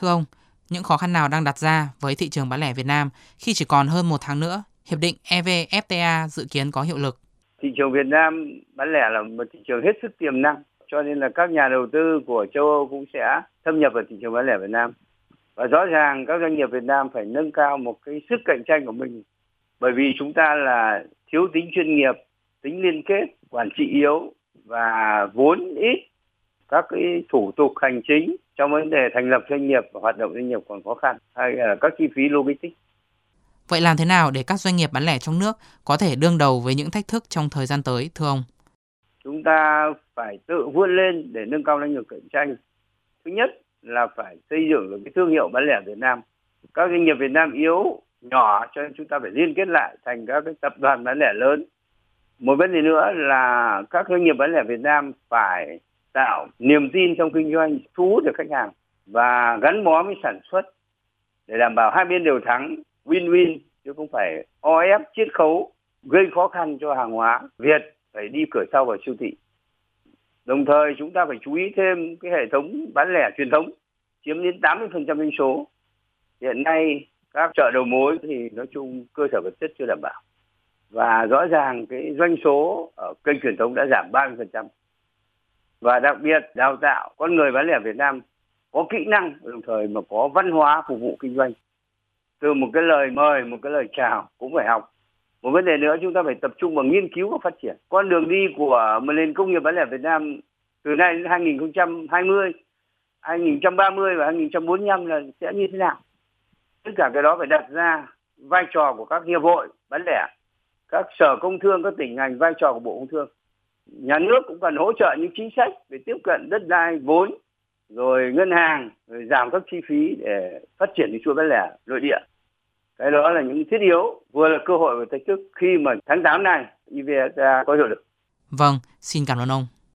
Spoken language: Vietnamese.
Thưa ông, những khó khăn nào đang đặt ra với thị trường bán lẻ Việt Nam khi chỉ còn hơn một tháng nữa, Hiệp định EVFTA dự kiến có hiệu lực? Thị trường Việt Nam bán lẻ là một thị trường hết sức tiềm năng, cho nên là các nhà đầu tư của châu Âu cũng sẽ thâm nhập vào thị trường bán lẻ Việt Nam. Và rõ ràng các doanh nghiệp Việt Nam phải nâng cao một cái sức cạnh tranh của mình bởi vì chúng ta là thiếu tính chuyên nghiệp, tính liên kết, quản trị yếu và vốn ít các cái thủ tục hành chính trong vấn đề thành lập doanh nghiệp và hoạt động doanh nghiệp còn khó khăn hay là các chi phí logistics. Vậy làm thế nào để các doanh nghiệp bán lẻ trong nước có thể đương đầu với những thách thức trong thời gian tới, thưa ông? Chúng ta phải tự vươn lên để nâng cao năng lực cạnh tranh. Thứ nhất là phải xây dựng được cái thương hiệu bán lẻ Việt Nam. Các doanh nghiệp Việt Nam yếu, nhỏ cho nên chúng ta phải liên kết lại thành các cái tập đoàn bán lẻ lớn. Một vấn đề nữa là các doanh nghiệp bán lẻ Việt Nam phải tạo niềm tin trong kinh doanh, thu hút được khách hàng và gắn bó với sản xuất để đảm bảo hai bên đều thắng, win-win chứ không phải o ép chiết khấu gây khó khăn cho hàng hóa Việt phải đi cửa sau vào siêu thị. Đồng thời chúng ta phải chú ý thêm cái hệ thống bán lẻ truyền thống chiếm đến 80% doanh số. Hiện nay các chợ đầu mối thì nói chung cơ sở vật chất chưa đảm bảo. Và rõ ràng cái doanh số ở kênh truyền thống đã giảm 30% và đặc biệt đào tạo con người bán lẻ Việt Nam có kỹ năng, đồng thời mà có văn hóa phục vụ kinh doanh. Từ một cái lời mời, một cái lời chào cũng phải học. Một vấn đề nữa chúng ta phải tập trung vào nghiên cứu và phát triển. Con đường đi của một nền công nghiệp bán lẻ Việt Nam từ nay đến 2020 2030 và 2045 là sẽ như thế nào? Tất cả cái đó phải đặt ra vai trò của các hiệp hội bán lẻ, các sở công thương, các tỉnh ngành, vai trò của bộ công thương nhà nước cũng cần hỗ trợ những chính sách về tiếp cận đất đai vốn rồi ngân hàng rồi giảm các chi phí để phát triển cái chuỗi bán lẻ nội địa cái đó là những thiết yếu vừa là cơ hội và thách thức khi mà tháng 8 này EVFTA có hiệu lực. Vâng, xin cảm ơn ông.